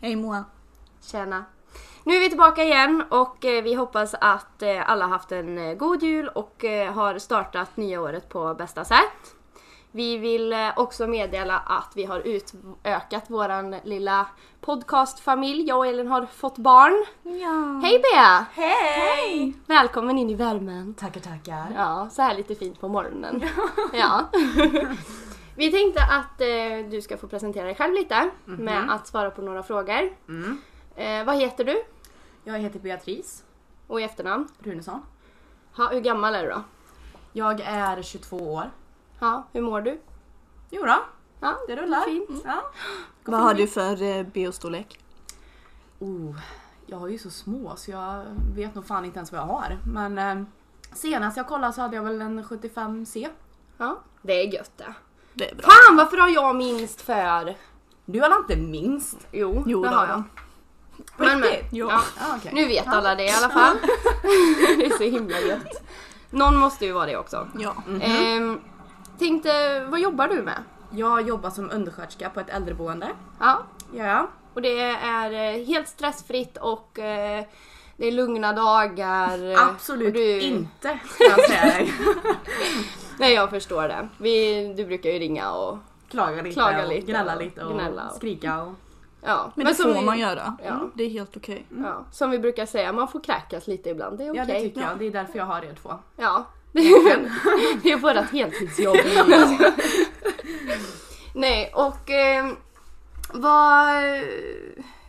Hej Moa. Tjena. Nu är vi tillbaka igen och eh, vi hoppas att eh, alla haft en eh, god jul och har startat nya året på bästa sätt. Vi vill också meddela att vi har utökat våran lilla podcastfamilj. Jag och Elin har fått barn. Ja. Hej Bea! Hej! Välkommen in i värmen. Tackar, tackar. Ja, så här lite fint på morgonen. Ja. Vi tänkte att eh, du ska få presentera dig själv lite med att svara på några frågor. Mm. Eh, vad heter du? Jag heter Beatrice Och i efternamn? Runesson. Ha, hur gammal är du då? Jag är 22 år. Ja, hur mår du? Jo då, Ja, det rullar. Fint. Ja. Vad har du för eh, biostorlek? Oh, jag har ju så små så jag vet nog fan inte ens vad jag har. Men eh, senast jag kollade så hade jag väl en 75C. Ja, det är gött det. Det är bra. Fan varför har jag minst för? Du har inte minst? Jo, Jo, det har jag. På Men, men? Jo. ja. Ja, okej. Nu vet alla det i alla fall. det är så himla gött. Någon måste ju vara det också. Ja. Ehm, tänkte, vad jobbar du med? Jag jobbar som undersköterska på ett äldreboende. Ja, Ja. och det är eh, helt stressfritt och eh, det är lugna dagar. eh, Absolut du, inte ska jag säga dig. Nej, jag förstår det. Vi, du brukar ju ringa och Klaga lite Klaga och lite gnälla och lite och gnälla och- skrika och... ja. Men, det som får vi, man göra. Ja. Mm, Det är helt okej. Ja, som vi brukar säga, man får kräkas lite ibland. Det är okej. Ja det tycker jag, det är därför jag har er två. Ja. Det är, det är vårt heltidsjobb. Nej, och eh, vad...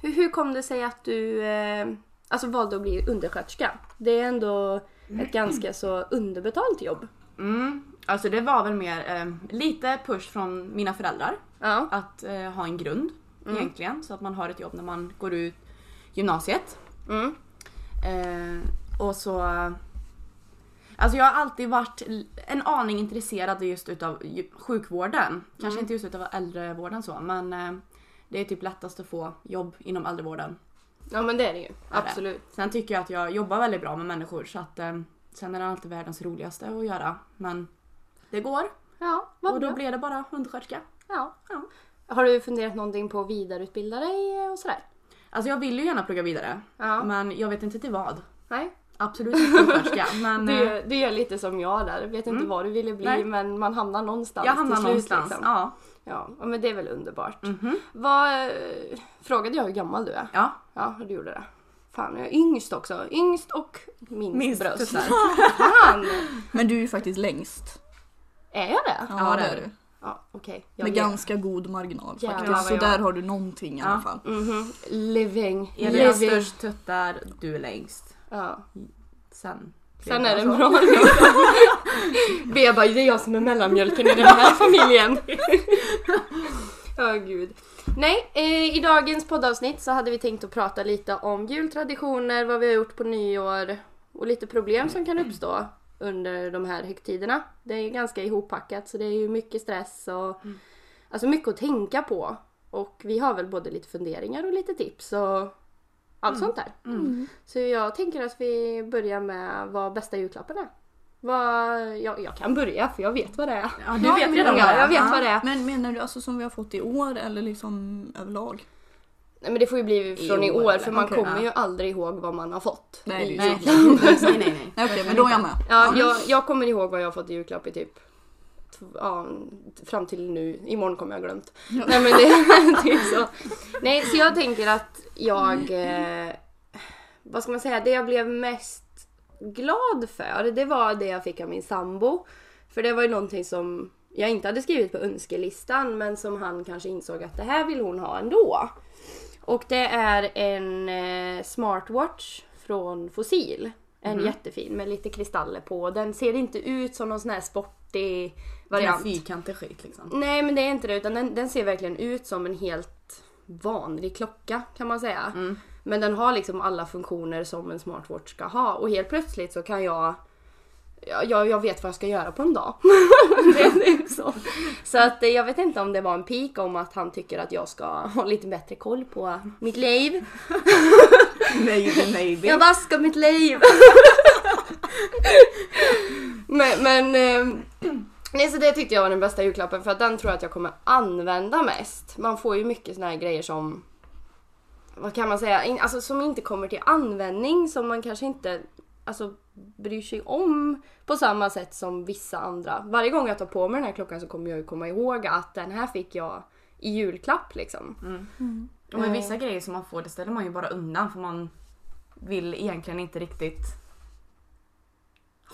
Hur kom det sig att du eh, alltså valde att bli undersköterska? Det är ändå ett ganska så underbetalt jobb. Mm. Alltså det var väl mer eh, lite push från mina föräldrar. Ja. Att eh, ha en grund egentligen. Så att man har ett jobb när man går ut gymnasiet. Mm. Eh, och så... Alltså jag har alltid varit en aning intresserad just utav ju- sjukvården. Kanske inte just utav äldrevården så men eh, det är typ lättast att få jobb inom äldrevården. ja, men det är det ju. det. Absolut. Sen tycker jag att jag jobbar väldigt bra med människor så att eh, sen är det alltid världens roligaste att göra. Men det går Ja, vad och då bra. blir det bara undersköterska. Ja. Ja. Har du funderat någonting på att vidareutbilda dig och sådär? Alltså jag vill ju gärna plugga vidare Ja. men jag vet inte till vad. Nej? Absolut inte undersköterska men eh, Du, du är lite som jag där. Vet inte vad du ville bli Nej. men man hamnar någonstans jag hamnar till slut. någonstans. Liksom. Ja. Ja, men det är väl underbart. Mhm. Vad, eh, frågade jag hur gammal du är? ja. Ja, du gjorde det. Fan, jag är yngst också. Yngst och minst, Minst bröst. tuttar. Fan! Men du är ju faktiskt längst. Är jag det? Ja, Ja, det är du. Ja. Jag Med ger. ganska god marginal Jävlar faktiskt. vad Så jag- där har du någonting i Ja. alla fall. Mhm. Living. Elin har störst tuttar, du är längst. Ja. Sen. Sen är det bra liksom. Bea bara, det är jag som är mellanmjölken i den här familjen. Ja, gud. Nej, eh, i dagens poddavsnitt så hade vi tänkt att prata lite om jultraditioner, vad vi har gjort på nyår och lite problem som kan uppstå under de här högtiderna. Det är ganska ihoppackat så det är ju mycket stress och alltså mycket att tänka på. Och vi har väl både lite funderingar och lite tips och allt sånt där. Så jag tänker att vi börjar med vad bästa julklappen är. Vad, jag, jag kan börja för jag vet vad det är. Ja, du Ja, vet redan vad det är. jag vet Ja. vad det är. Men menar du alltså som vi har fått i år eller liksom överlag? Nej men det får ju bli från i år, år för man Okej, kommer ja. ju aldrig ihåg vad man har fått. Nej, Nej, nej, nej. nej. Nej okej, men då är jag med. Ja, jag, jag kommer ihåg vad jag har fått i julklapp i typ ja, fram till nu. Imorgon kommer jag ha glömt. Nej men det, det är så. Nej så jag tänker att jag, eh, vad ska man säga, det jag blev mest glad för det var det jag fick av min sambo. För det var ju någonting som jag inte hade skrivit på önskelistan men som han kanske insåg att det här vill hon ha ändå. Och det är en eh, smartwatch från Fossil. En jättefin med lite kristaller på. Den ser inte ut som någon sån här sportig variant. Fyrkantig skit liksom. Nej men det är inte det utan den, den ser verkligen ut som en helt vanlig klocka kan man säga. Men den har liksom alla funktioner som en smartwatch ska ha och helt plötsligt så kan jag Ja, jag, jag vet vad jag ska göra på en dag. det, det är så. så att eh, jag vet inte om det var en pik om att han tycker att jag ska ha lite bättre koll på mitt liv. Maybe, maybe. Jag vaskar mitt liv! men men eh, nej, så det tyckte jag var den bästa julklappen för att den tror jag att jag kommer använda mest. Man får ju mycket såna här grejer som vad kan man säga, alltså, som inte kommer till användning som man kanske inte alltså, bryr sig om på samma sätt som vissa andra. Varje gång jag tar på mig den här klockan så kommer jag ju komma ihåg att den här fick jag i julklapp liksom. Och med vissa grejer som man får det ställer man ju bara undan för man vill egentligen inte riktigt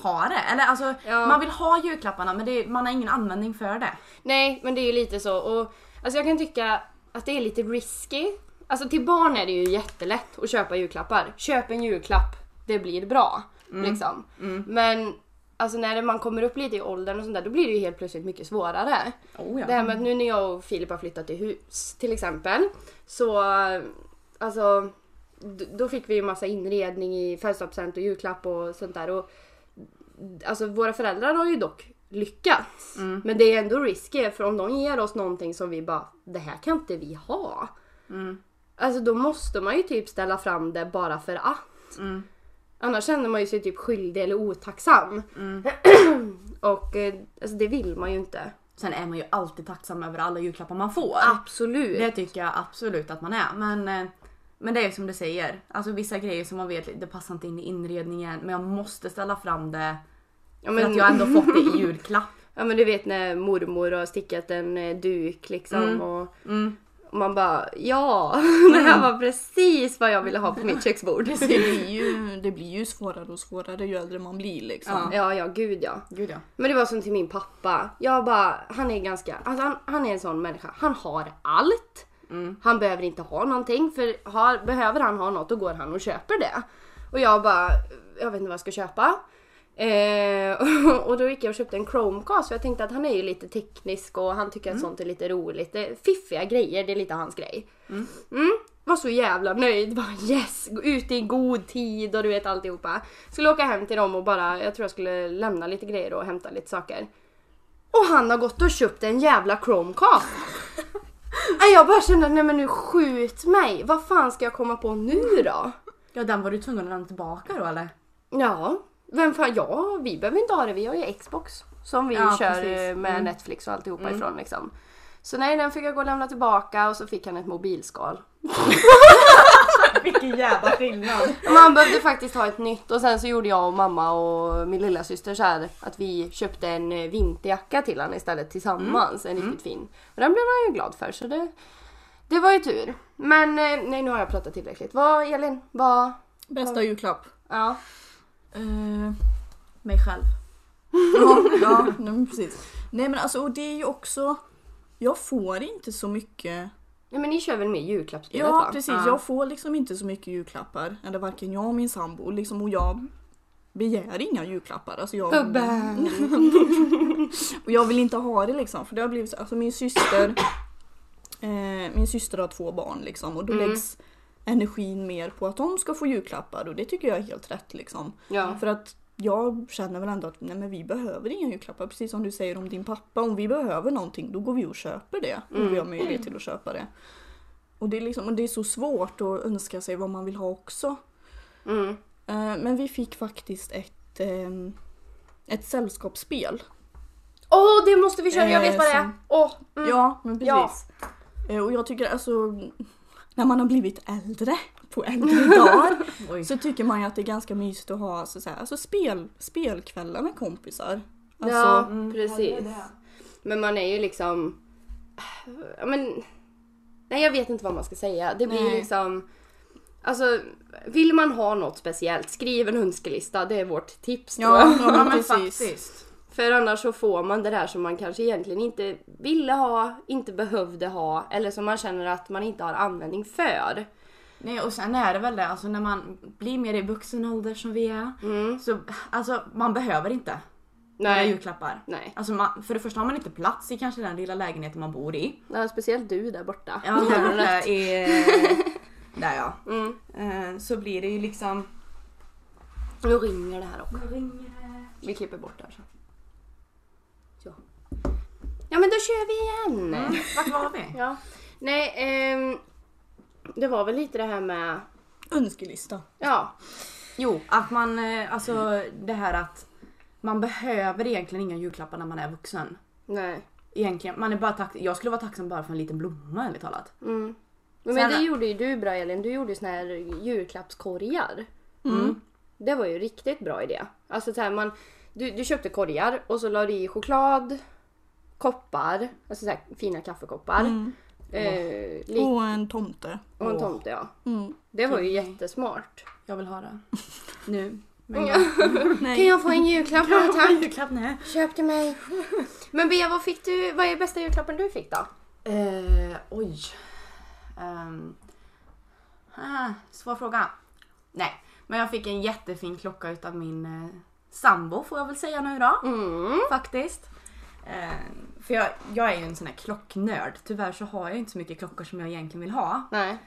ha det. Eller alltså Ja. man vill ha julklapparna men det, man har ingen användning för det. Nej, men det är ju lite så. Och, alltså jag kan tycka att det är lite risky. Alltså till barn är det ju jättelätt att köpa julklappar. Köp en julklapp, det blir bra. Liksom. Men alltså när man kommer upp lite i åldern och sånt där, då blir det ju helt plötsligt mycket svårare. Oh, ja. Det här med att nu när jag och Filip har flyttat till hus till exempel. Så alltså då fick vi ju massa inredning i födelsedagspresent och julklapp och sånt där. Och, alltså våra föräldrar har ju dock lyckats. Men det är ändå risky för om de ger oss någonting som vi bara, det här kan inte vi ha. Alltså då måste man ju typ ställa fram det bara för att. Annars känner man ju sig typ skyldig eller otacksam. och eh, alltså det vill man ju inte. Sen är man ju alltid tacksam över alla julklappar man får. Absolut. Det tycker jag absolut att man är. Men, eh, men det är som du säger. Alltså vissa grejer som man vet det passar inte in i inredningen men jag måste ställa fram det. Ja, För att jag ändå fått det i julklapp. Ja men du vet när mormor har stickat en eh, duk liksom och, och man bara ja, det här var precis vad jag ville ha på mitt köksbord. Det blir, ju, det blir ju svårare och svårare ju äldre man blir liksom. Ja ja gud ja. Gud ja. Men det var som till min pappa. Jag bara, han är ganska, alltså han, han är en sån människa. Han har allt. Han behöver inte ha någonting för har, behöver han ha något då går han och köper det. Och jag bara, jag vet inte vad jag ska köpa. Eh, och då gick jag och köpte en Chromecast för jag tänkte att han är ju lite teknisk och han tycker att sånt är lite roligt. Det är fiffiga grejer, det är lite hans grej. Mm. Var så jävla nöjd. Bara yes! Gå ut i god tid och du vet alltihopa. Skulle åka hem till dem och bara, jag tror jag skulle lämna lite grejer och hämta lite saker. Och han har gått och köpt en jävla Chromecast. Jag bara kände, nej men nu skjut mig. Vad fan ska jag komma på nu då? Ja den var du tvungen att lämna tillbaka då eller? Ja, vem fan, ja vi behöver inte ha det, vi har ju Xbox. Som vi Ja, kör precis. eh, med Netflix och alltihopa ifrån liksom. Så nej, den fick jag gå och lämna tillbaka och så fick han ett mobilskal. Vilken jävla skillnad. Man behövde faktiskt ha ett nytt och sen så gjorde jag och mamma och min lilla syster så här att vi köpte en eh, vinterjacka till honom istället tillsammans. En riktigt fin. Och den blev han ju glad för så det, det var ju tur. Men eh, nej nu har jag pratat tillräckligt. Vad Elin? Vad? Bästa julklapp? Ja. Eh, Mig själv. ja, ja nej, precis. Nej men alltså och det är ju också, jag får inte så mycket Nej men ni kör väl med julklappsspelet Ja va? precis, Ja. jag får liksom inte så mycket julklappar. Eller varken jag och min sambo. Liksom, och jag begär inga julklappar. Alltså jag, och jag vill inte ha det liksom. För det har blivit så, alltså min syster eh, Min syster har två barn liksom. Och då Mm. läggs energin mer på att de ska få julklappar. Och det tycker jag är helt rätt liksom. Ja. För att jag känner väl ändå att nej, men vi behöver inga julklappar. Precis som du säger om din pappa. Om vi behöver någonting då går vi och köper det. Om vi har möjlighet till att köpa det. Och det, är liksom, och det är så svårt att önska sig vad man vill ha också. Mm. Eh, Men vi fick faktiskt ett, eh, ett sällskapsspel. Åh det måste vi köra, jag vet vad det är! Åh! mm. Ja, men precis. Ja. Eh, Och jag tycker alltså, när man har blivit äldre, på äldre dagar, så tycker man ju att det är ganska mysigt att ha alltså, så här, alltså spel, spelkvällar med kompisar. Alltså, ja, mm, precis. ja, det. Men man är ju liksom... Ja, men... Nej jag vet inte vad man ska säga. Det blir Nej. liksom... Alltså, vill man ha något speciellt, skriv en önskelista. Det är vårt tips Ja, ja, men precis. faktiskt. För annars så får man det där som man kanske egentligen inte ville ha, inte behövde ha eller som man känner att man inte har användning för. Nej och sen är det väl det, alltså när man blir mer i vuxen ålder som vi är. Mm. Så alltså man behöver inte några Nej. julklappar. Nej. Alltså man, för det första har man inte plats i kanske den lilla lägenheten man bor i. Ja, speciellt du där borta. Ja, där borta i... Där ja. Mm. Eh, Så blir det ju liksom... Nu ringer det här också. Vi klipper bort det här sen. Ja men då kör vi igen! Mm. Vart var vi? Ja. Nej, ehm, det var väl lite det här med... önskelista. Ja, Jo, att man, eh, alltså det här att man behöver egentligen inga julklappar när man är vuxen. nej. Egentligen, man är bara tack, jag skulle vara tacksam bara för en liten blomma ärligt talat. Mm. Men Sen- det gjorde ju du bra Elin. Du gjorde ju såna här julklappskorgar. Mm. Det var ju riktigt bra idé. Alltså så här, man, du, du köpte korgar och så la du i choklad, koppar, alltså så här fina kaffekoppar. Mm. Eh, Och en tomte. och en tomte ja. Mm. Det var ju jättesmart. Jag vill ha det. Nu. Ja. Kan Nej. jag få en julklapp då tack? Julklapp nej. Köp till mig. Men Bea, vad fick du? Vad är bästa julklappen du fick då? Eh, oj. Um, ah, svår fråga. Nej, men jag fick en jättefin klocka utav min eh, sambo får jag väl säga nu då. Mm. Faktiskt. Eh, för jag, jag är ju en sån här klocknörd. Tyvärr så har jag inte så mycket klockor som jag egentligen vill ha. Nej.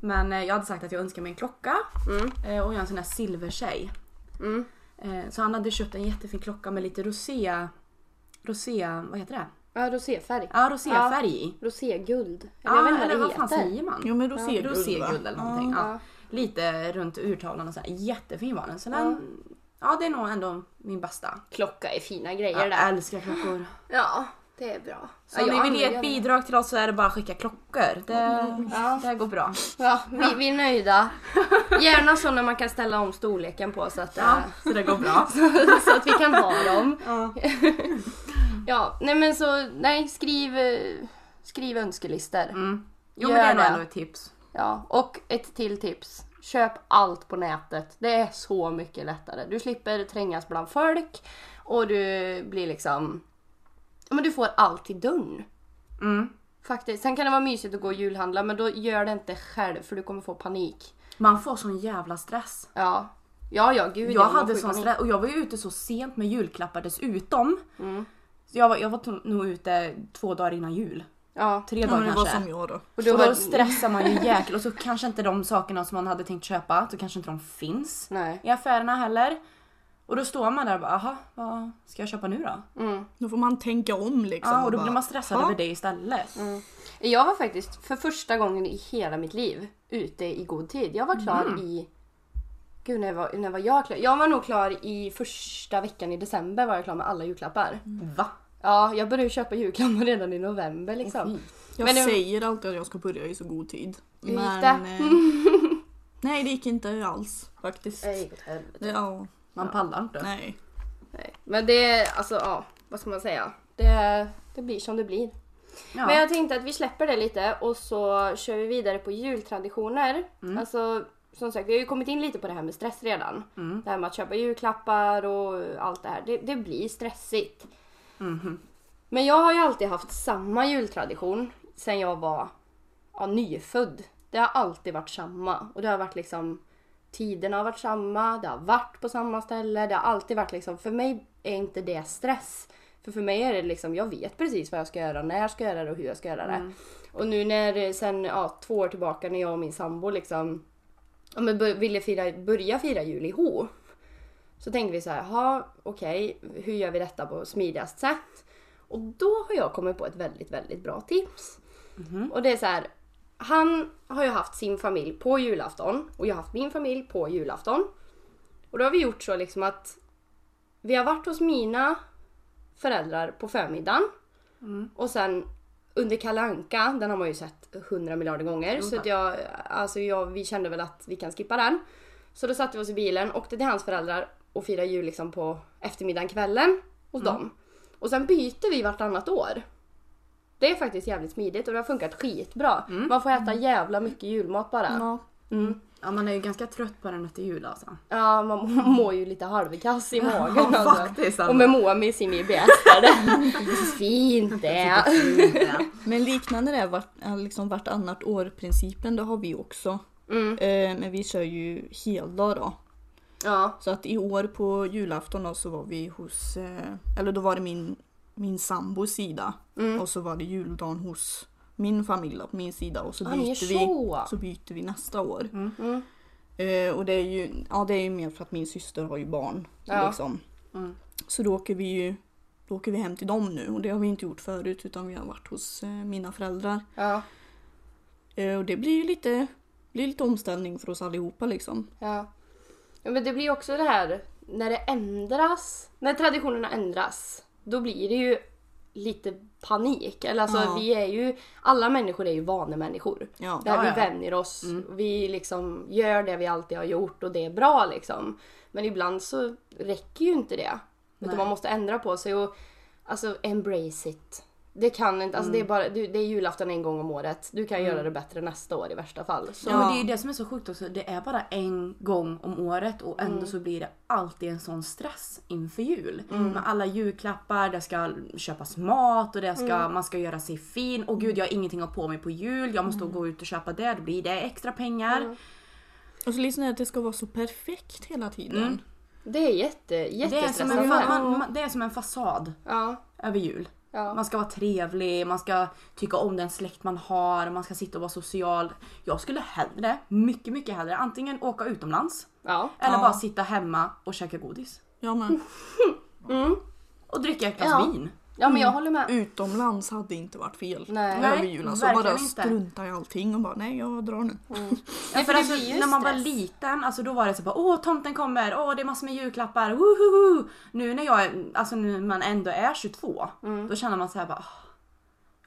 Men eh, jag hade sagt att jag önskar mig en klocka. Mm. Eh, och jag är en sån här silvertjej. Mm. Eh, så han hade köpt en jättefin klocka med lite rosé... Rosé... Vad heter det? Ja, roséfärg. Ja, roséfärg i. Roséguld. Ja, jag vet inte eller vad vad det fan heter. säger man? Jo men roséguld va? Roséguld eller någonting. Ja. Ja. Lite runt urtavlan och så här. Jättefin var den. Så den, ja det är nog ändå min bästa. Klocka är fina grejer Jag där. älskar klockor. Ja, det är bra. Så om ja, ni vill ge ett bidrag till oss så är det bara att skicka klockor. Det, Ja. det går bra. Ja, vi, vi är nöjda. Gärna sådana man kan ställa om storleken på så att, eh, så det går bra. så att vi kan ha dem. Ja. Ja, nej men så nej, skriv, eh, skriv önskelistor. Mm. Jo Gör men det är nog det. ändå ett tips. Ja, och ett till tips. Köp allt på nätet. Det är så mycket lättare. Du slipper trängas bland folk och du blir liksom... Men du får allt till dörren. Mm. Faktiskt. Sen kan det vara mysigt att gå och julhandla men då gör det inte själv för du kommer få panik. Man får sån jävla stress. Ja. Ja, ja, gud. Jag hade sån panik. stress och jag var ju ute så sent med julklappar dessutom. Mm. Så jag var, jag var nog ute två dagar innan jul. Ja. Tre Ja, dagar men det var kanske. som jag då. Och Och då då var... stressar man ju jäkligt och så kanske inte de sakerna som man hade tänkt köpa, så kanske inte de finns Nej. i affärerna heller. Och då står man där och bara, aha, vad ska jag köpa nu då? Mm. Då får man tänka om liksom. Ja, och då bara, blir man stressad "Ha?" över det istället. Jag var faktiskt för första gången i hela mitt liv ute i god tid. Jag var klar i... Gud, när var, när var jag klar? Jag var nog klar i första veckan i december var jag klar med alla julklappar. Va? Ja, jag började köpa julklappar redan i november liksom. Jag Men det- säger alltid att jag ska börja i så god tid. Hur gick Men... det? Eh, nej det gick inte alls faktiskt. Det gick åt helvete. Ja, Man pallar inte. nej. Nej. Men det är alltså, ja, vad ska man säga? Det, det blir som det blir. Ja. Men jag tänkte att vi släpper det lite och så kör vi vidare på jultraditioner. Alltså, som sagt, vi har ju kommit in lite på det här med stress redan. Mm. Det här med att köpa julklappar och allt det här. Det, det blir stressigt. Mhm. Men jag har ju alltid haft samma jultradition sen jag var ja, nyfödd. Det har alltid varit samma. Och det har varit liksom Tiderna har varit samma, det har varit på samma ställe. Det har alltid varit liksom, för mig är inte det stress. För för mig är det liksom, jag vet precis vad jag ska göra, när jag ska göra det och hur jag ska göra det. Och nu när, sen ja, två år tillbaka när jag och min sambo liksom ja, men ville fira, börja fira jul ihop. Så tänkte vi så här, jaha okej, hur gör vi detta på smidigast sätt? Och då har jag kommit på ett väldigt, väldigt bra tips. Och det är så här, han har ju haft sin familj på julafton och jag har haft min familj på julafton. Och då har vi gjort så liksom att vi har varit hos mina föräldrar på förmiddagen. Och sen under Kalle Anka, den har man ju sett hundra miljarder gånger. så att jag, alltså jag, vi kände väl att vi kan skippa den. Så då satte vi oss i bilen, åkte till hans föräldrar och firade jul liksom på eftermiddagen, kvällen hos dem. Och sen byter vi vartannat år. Det är faktiskt jävligt smidigt och det har funkat skitbra. Man får äta jävla mycket julmat bara. Ja. Mm. Ja, man är ju ganska trött på den efter jul alltså. Ja, man må- mår ju lite halvkass i magen. Ja, alltså. faktiskt, alltså. Och med Moa sin IBS där. Det är fint det. Men liknande där vart, liksom vartannat år-principen, det har vi också. Mm. Eh, men vi kör ju heldag då. Ja. Så att i år på julafton då så var vi hos, eh, eller då var det min, min sambos sida. Mm. Och så var det juldagen hos min familj då, på min sida. Och så Ah, byter, är vi, så. så byter vi nästa år. Mm. Eh, och det är ju ja, det är ju mer för att min syster har ju barn. Ja. Liksom. Mm. Så då åker vi ju då åker vi hem till dem nu och det har vi inte gjort förut utan vi har varit hos eh, mina föräldrar. Ja. Eh, och det blir ju lite, blir lite omställning för oss allihopa liksom. Ja. Ja. Men det blir också det här när det ändras. När traditionerna ändras. Då blir det ju lite panik. Eller alltså Ja. vi är ju, alla människor är ju vanemänniskor. Ja. Där Ja, vi vänjer oss, vi liksom gör det vi alltid har gjort och det är bra liksom. Men ibland så räcker ju inte det. Utan man måste ändra på sig och alltså embrace it. Det kan inte, alltså det är bara, du- det är julafton en gång om året. Du kan göra det bättre nästa år i värsta fall. Så, Ja. Men det är ju det som är så sjukt också. Det är bara en gång om året och ändå så blir det alltid en sån stress inför jul. Med alla julklappar, det ska köpas mat och det ska, man ska göra sig fin. Och gud jag har ingenting att ha på mig på jul. Jag måste gå ut och köpa det. Då blir det extra pengar. Och så liksom att det ska vara så perfekt hela tiden. Mm. det är jätte, Det, är som jättestressande. en, man, man, det är som en fasad Ja, över jul. Ja. Man ska vara trevlig, man ska tycka om den släkt man har, man ska sitta och vara social. Jag skulle hellre, mycket mycket hellre, antingen åka utomlands ja. eller Ja. bara sitta hemma och käka godis. Ja men Och dricka ett glas Ja. vin. Ja men jag håller med. utomlands hade inte varit fel. Nej. Över julen. Så verkligen bara inte. strunta i allting och bara nej jag drar nu. Ja, Nej, för alltså, när man var liten, alltså då var det så bara åh tomten kommer, åh det är massor med julklappar, wohoho! Nu när jag, alltså nu man ändå är 22, Mm. då känner man så här bara "Åh,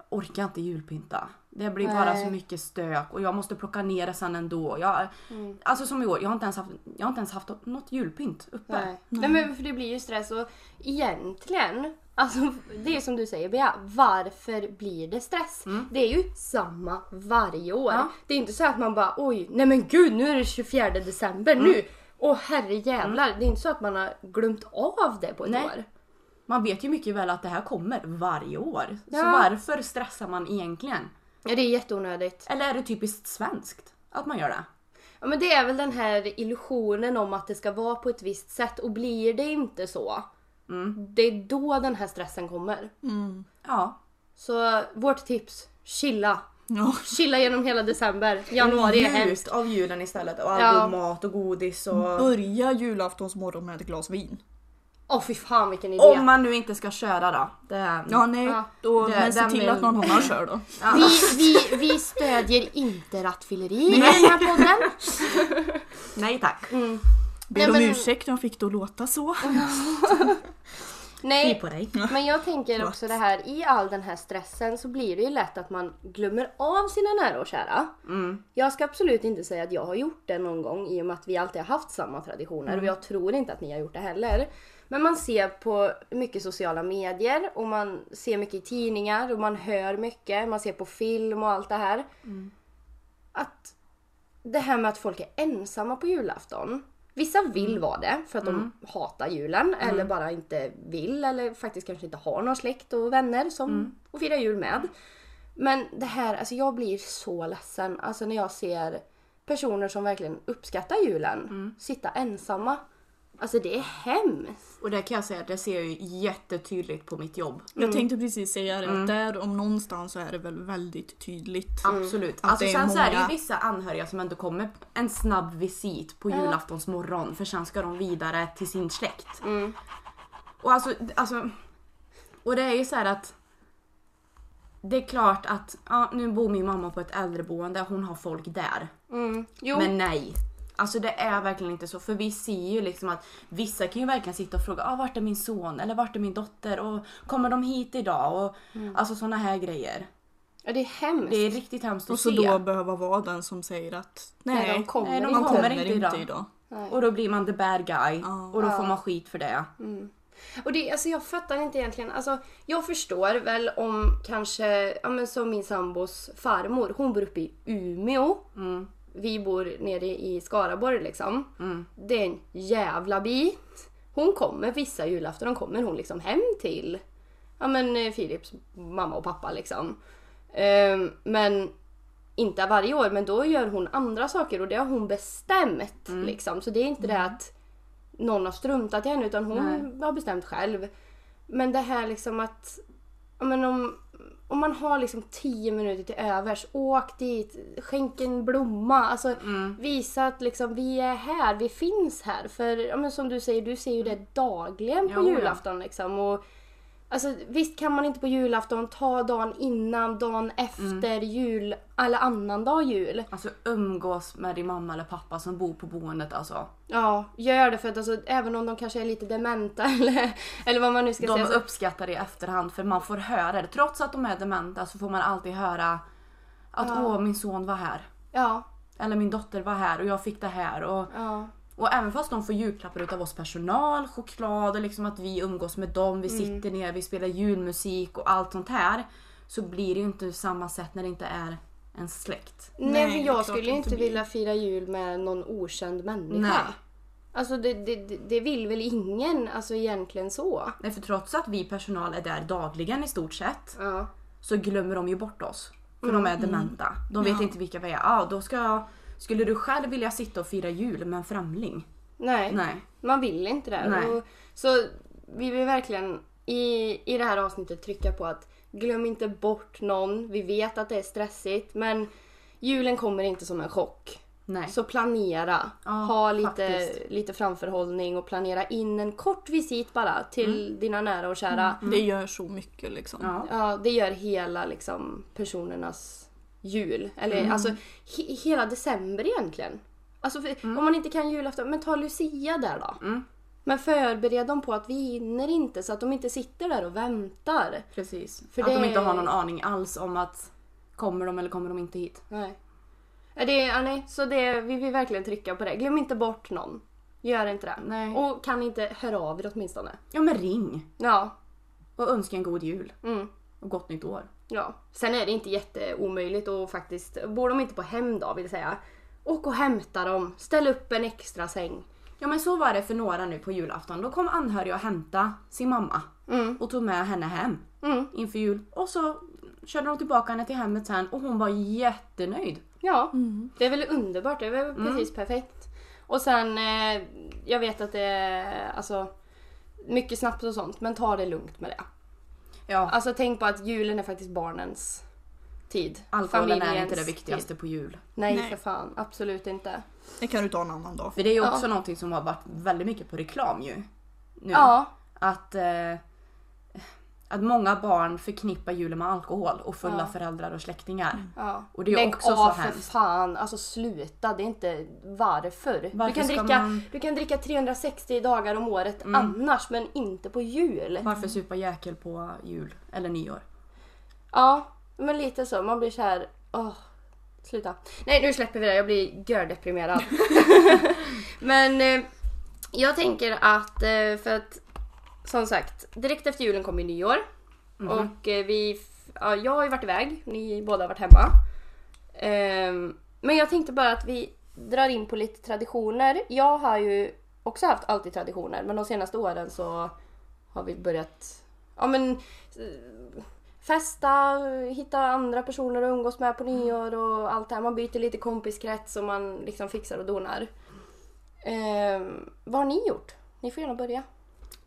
jag orkar inte julpynta. Det blir bara Nej. så mycket stök och jag måste plocka ner det sen ändå. Jag, Mm. Alltså som i år, jag har inte ens haft, jag har inte ens haft något julpynt uppe. Nej. Nej men för det blir ju stress och egentligen, alltså det är som du säger Bea, varför blir det stress? Det är ju samma varje år. Ja. Det är inte så att man bara oj, nej men gud nu är det 24 december nu. Åh herre jävlar, det är inte så att man har glömt av det på ett Nej. år. Man vet ju mycket väl att det här kommer varje år. Så Ja. varför stressar man egentligen? Ja det är jätteonödigt. Eller är det typiskt svenskt att man gör det? Ja men det är väl den här illusionen om att det ska vara på ett visst sätt och blir det inte så. Det är då den här stressen kommer. Ja. Så vårt tips, chilla. Ja. Chilla genom hela december. Januari är hemskt. av julen istället och all Ja. god mat och godis och... Börja julaftonsmorgon med ett glas vin. Åh fy fan vilken idé. Om man nu inte ska köra då. Det... Ja nej, Ja. då, Det- men se till att någon annan kör då. Vi, vi, vi stödjer inte rattfylleri i den här podden. Nej tack. Ber Nej, om men- ursäkt om jag fick det att låta så. Nej, på dig. men jag tänker också det här i all den här stressen så blir det ju lätt att man glömmer av sina nära och kära. Jag ska absolut inte säga att jag har gjort det någon gång i och med att vi alltid har haft samma traditioner och jag tror inte att ni har gjort det heller. Men man ser på mycket sociala medier och man ser mycket i tidningar och man hör mycket, man ser på film och allt det här. Att det här med att folk är ensamma på julafton. Vissa vill vara det för att de hatar julen eller bara inte vill eller faktiskt kanske inte har någon släkt och vänner som att fira jul med. Men det här, alltså jag blir så ledsen alltså när jag ser personer som verkligen uppskattar julen sitta ensamma. Alltså det är hemskt. Och det kan jag säga att det ser jag ju jättetydligt på mitt jobb. Jag tänkte precis säga det, att där om någonstans så är det väl väldigt tydligt. Absolut. Att Alltså det är sen så är det ju många- vissa anhöriga som ändå kommer en snabb visit på julaftons morgon för sen ska de vidare till sin släkt. Och alltså, alltså och det är ju så här att det är klart att ja, nu bor min mamma på ett äldreboende, hon har folk där. Mm. Jo. Men nej. Alltså det är verkligen inte så. För vi ser ju liksom att vissa kan ju verkligen sitta och fråga ah, vart är min son eller vart är min dotter och kommer de hit idag? Och, Alltså såna här grejer. ja, det är hemskt. Det är riktigt hemskt Och att så se. då behöva vara den som säger att nej, Nej, de kommer Nej, de kommer kommer inte inte idag. idag. Och då blir man the bad guy Ja. och då får man skit för det. Och det, alltså jag fattar inte egentligen. Alltså, jag förstår väl om kanske, ja men som min sambos farmor, hon bor uppe i Umeå. Vi bor nere i Skaraborg liksom. Det är en jävla bit. Hon kommer vissa julafton, kommer hon liksom hem till ja men eh, Philips mamma och pappa liksom. Ehm, men inte varje år, men då gör hon andra saker och det har hon bestämt liksom. Så det är inte det att någon har struntat i henne utan hon Nej. har bestämt själv. Men det här liksom att ja, men om, om man har liksom 10 minuter till övers, åk dit, skänk en blomma. Alltså visa att liksom vi är här, vi finns här. För ja, men som du säger, du ser ju det dagligen på ja. julafton liksom. Och, Alltså visst kan man inte på julafton ta dagen innan, dagen efter jul eller annan dag jul. Alltså umgås med din mamma eller pappa som bor på boendet alltså. Ja, gör det för att alltså, även om de kanske är lite dementa eller, eller vad man nu ska De säga. så- uppskattar det i efterhand för man får höra det. Trots att de är dementa så får man alltid höra att Ja. åh min son var här. Ja, Eller min dotter var här och jag fick det här. Och, ja. Och även fast de får julklappar utav oss personal, choklad och liksom att vi umgås med dem, vi sitter ner, vi spelar julmusik och allt sånt här. Så blir det ju inte samma sätt när det inte är en släkt. Nej, Nej, men jag skulle inte inte blir. vilja fira jul med någon okänd människa. Nej. Alltså det, det, det- vill väl ingen alltså egentligen så. Nej för trots att vi personal är där dagligen i stort sett Ja. så glömmer de ju bort oss. För de är dementa. De vet Ja. inte vilka vi är. Ja, då ska jag, skulle du själv vilja sitta och fira jul med en främling? Nej, Nej. man vill inte det. Nej. Och, så vi vill verkligen i, i det här avsnittet trycka på att glöm inte bort någon. Vi vet att det är stressigt men julen kommer inte som en chock. Nej. Så planera. Ja, ha lite, faktiskt. lite framförhållning och planera in en kort visit bara till dina nära och kära. Det gör så mycket liksom. Ja. Ja, det gör hela liksom personernas jul. Eller alltså he, hela december egentligen. Alltså för, om man inte kan julafton, men ta Lucia där då. Mm. Men förbered dem på att vi hinner inte så att de inte sitter där och väntar. Precis. För att de det- inte har någon aning alls om att kommer de eller kommer de inte hit. Nej. Det, ja, nej, så det, vi vill verkligen trycka på det. Glöm inte bort någon. Gör inte det. Nej. Och kan inte höra av er åtminstone. Ja men ring Ja. och önska en god jul Mm. och gott nytt år. Ja, sen är det inte jätteomöjligt och faktiskt, bor de inte på hemdag vill säga, åk och hämta dem, ställ upp en extra säng. Ja men så var det för några nu på julafton. Då kom anhöriga och hämta sin mamma Mm. och tog med henne hem Mm. inför jul. Och så körde de tillbaka henne till hemmet sen och hon var jättenöjd. Ja, det är väl underbart, det är väl precis perfekt. Och sen, eh, jag vet att det är alltså, mycket snabbt och sånt, men ta det lugnt med det. Ja, Alltså tänk på att julen är faktiskt barnens tid. alkoholen är inte det viktigaste Tid. på jul. Nej, Nej. för fan, absolut inte. Det kan du ta en annan dag. För det är ju Ja. också någonting som har varit väldigt mycket på reklam ju. Nu. Ja, Att, eh, att många barn förknippar julen med alkohol och fulla Ja. föräldrar och släktingar. Ja. Och det är Lägg också av så för hemskt. fan, alltså sluta. Det är inte varför. Varför du, kan dricka, man- du kan dricka 360 dagar om året Mm. annars men inte på jul. Varför supa jäkel på jul eller nyår? Ja, men lite så. Man blir så här. Åh, sluta. Nej, nu släpper vi det. Jag blir gördeprimerad. men eh, jag tänker att eh, för att som sagt, direkt efter julen kommer ju nyår. Mhm. Och eh, vi, ja, jag har ju varit iväg, ni båda har varit hemma. Ehm, men jag tänkte bara att vi drar in på lite traditioner. Jag har ju också haft alltid traditioner men de senaste åren så har vi börjat ja, men, eh, festa, hitta andra personer att umgås med på nyår och allt det här. Man byter lite kompiskrets och man liksom fixar och donar. Ehm, vad har ni gjort? Ni får gärna börja.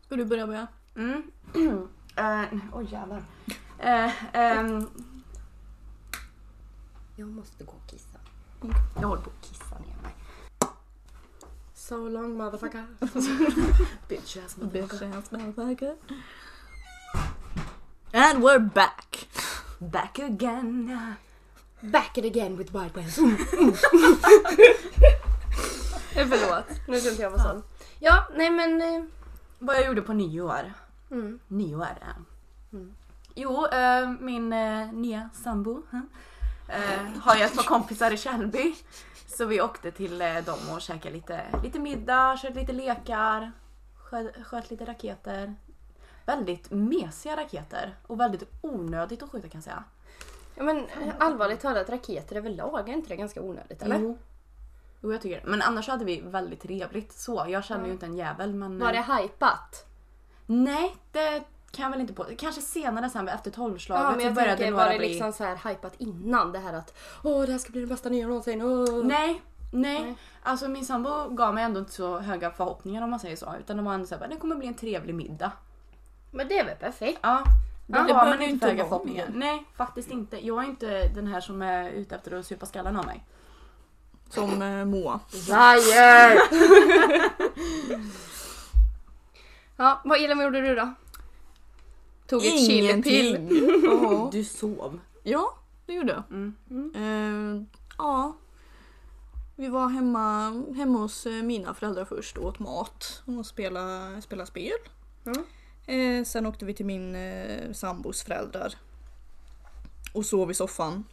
Ska du börja med? Mm. Eh, Oj jävlar. Eh, ehm, Jag måste gå och kissa. jag håller på att kissa ner mig. So long motherfucker. Bitch ass Bitch ass motherfucker. And we're back! Back again. Back it again with Wild West. Förlåt, nu inte jag vara sån. Ja, nej men... Vad jag gjorde på nyår. Mm. Nyår. eh. Jo, eh, min eh, nya sambo eh, har ju ett par kompisar i Källby. Så vi åkte till eh, dem och käkade lite, lite middag, körde lite lekar, sköt, sköt lite raketer. Väldigt mesiga raketer och väldigt onödigt att skjuta kan jag säga. Ja, men eh, allvarligt talat, raketer överlag, är inte det ganska onödigt eller? Jo. Jo, jag tycker det. Men annars hade vi väldigt trevligt så. Jag känner ju inte en jävel men... Var det hypat? Nej, det kan jag väl inte på. Kanske senare sen efter tolvslaget Ja, men så jag började tänker, några var det bli... liksom så här hypat innan det här att åh det här ska bli den bästa nyår någonsin. Åh. Nej, nej, Nej. Alltså min sambo gav mig ändå inte så höga förhoppningar om man säger så. Utan det var ändå såhär, det kommer bli en trevlig middag. Men det är väl perfekt? Ja. Det har man behöver inte höga förhoppningar. Nej, faktiskt inte. Jag är inte den här som är ute efter att supa skallen av mig. Som eh, Moa. Liar! ja, vad Elin, vad gjorde du då? Tog ett chilipill. Ja. Du sov. ja, det gjorde jag. Mm. Eh, ja. Vi var hemma, hemma hos eh, mina föräldrar först och åt mat och spelade, spelade spel. Mm. Eh, sen åkte vi till min eh, sambos föräldrar. Och sov i soffan.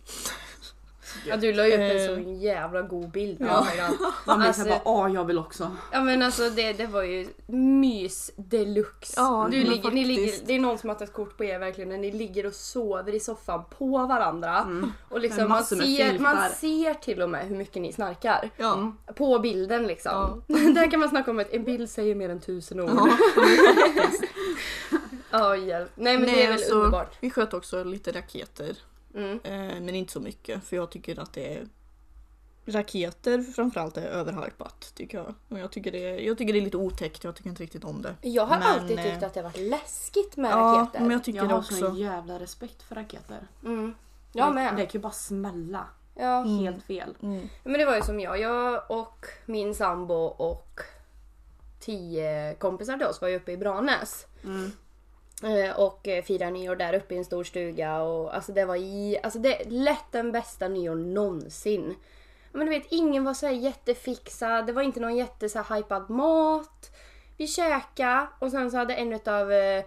Ja, du la ju upp en Eh. så jävla god bild på Ja. Instagram. Man blir Alltså- bara, åh jag vill också. Ja men alltså det, det var ju mys deluxe. Ja, du ligger, ni ligger, det är någon som har tagit kort på er verkligen när ni ligger och sover i soffan på varandra. Och liksom man ser, man ser till och med hur mycket ni snarkar. Ja. På bilden liksom. Där kan man snacka om att en bild säger mer än tusen ord. Ja. Ja hjälp. Nej men det är väl så underbart. Vi sköt också lite raketer. Mm. Eh, men inte så mycket för jag tycker att det är Raketer framförallt är överhypat tycker jag. Och jag tycker, det är, jag tycker det är lite otäckt, jag tycker inte riktigt om det. Jag har Men, alltid eh, tyckt att det har varit läskigt med Ja, raketer. men jag tycker Jag det har också. sån jävla respekt för raketer. mm. Jag det, med. Det kan ju bara smälla. Ja. Helt fel. Mm. Men det var ju som jag. Jag och min sambo och tio kompisar till oss var ju uppe i Branäs. Mm. Eh, Och eh, firade nyår där uppe i en stor stuga. Och, alltså det var i, alltså det är lätt den bästa nyår någonsin. Men du vet, ingen var så jättefixad. Det var inte någon jätte så hypad mat. Vi käkade och sen så hade en av eh,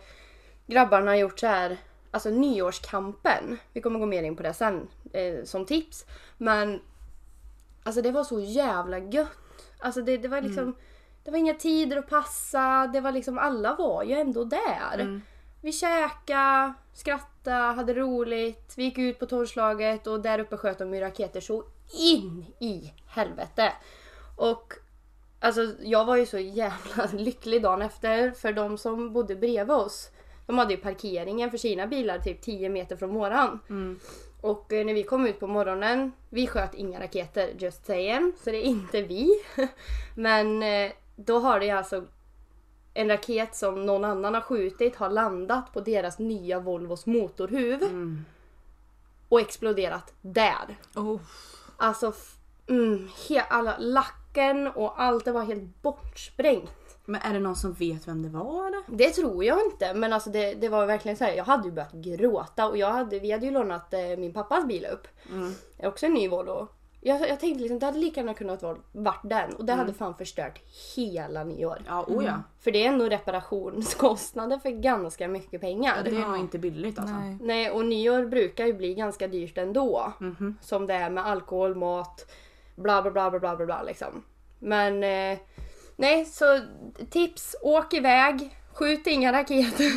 grabbarna gjort så här, alltså nyårskampen. Vi kommer gå mer in på det sen eh, som tips. Men alltså det var så jävla gött. Alltså det, det var liksom, det var inga tider att passa. Det var liksom, alla var ju ändå där. Vi käkade, skrattade, hade roligt. Vi gick ut på torrslaget och där uppe sköt de ju raketer så in i helvete. Och alltså jag var ju så jävla lycklig dagen efter för de som bodde bredvid oss. De hade ju parkeringen för sina bilar typ 10 meter från våran. Och eh, när vi kom ut på morgonen, vi sköt inga raketer, just saying. Så det är inte vi. Men eh, då har det alltså en raket som någon annan har skjutit har landat på deras nya Volvos motorhuv. Och exploderat där. Oh. Alltså, mm, alla lacken och allt det var helt bortsprängt. Men är det någon som vet vem det var eller? Det tror jag inte men alltså det, det var verkligen så här. jag hade ju börjat gråta och jag hade, vi hade ju lånat eh, min pappas bil upp. Det är också en ny Volvo. Jag, jag tänkte liksom det hade lika gärna kunnat vara, varit den och det hade fan förstört hela nyår. Ja, oh ja. För det är ändå reparationskostnader för ganska mycket pengar. Det är nog inte billigt alltså. Nej. Nej, och nyår brukar ju bli ganska dyrt ändå. Mhm. Som det är med alkohol, mat, bla bla bla bla bla bla, bla liksom. Men eh, nej, så tips, åk iväg, skjut inga raketer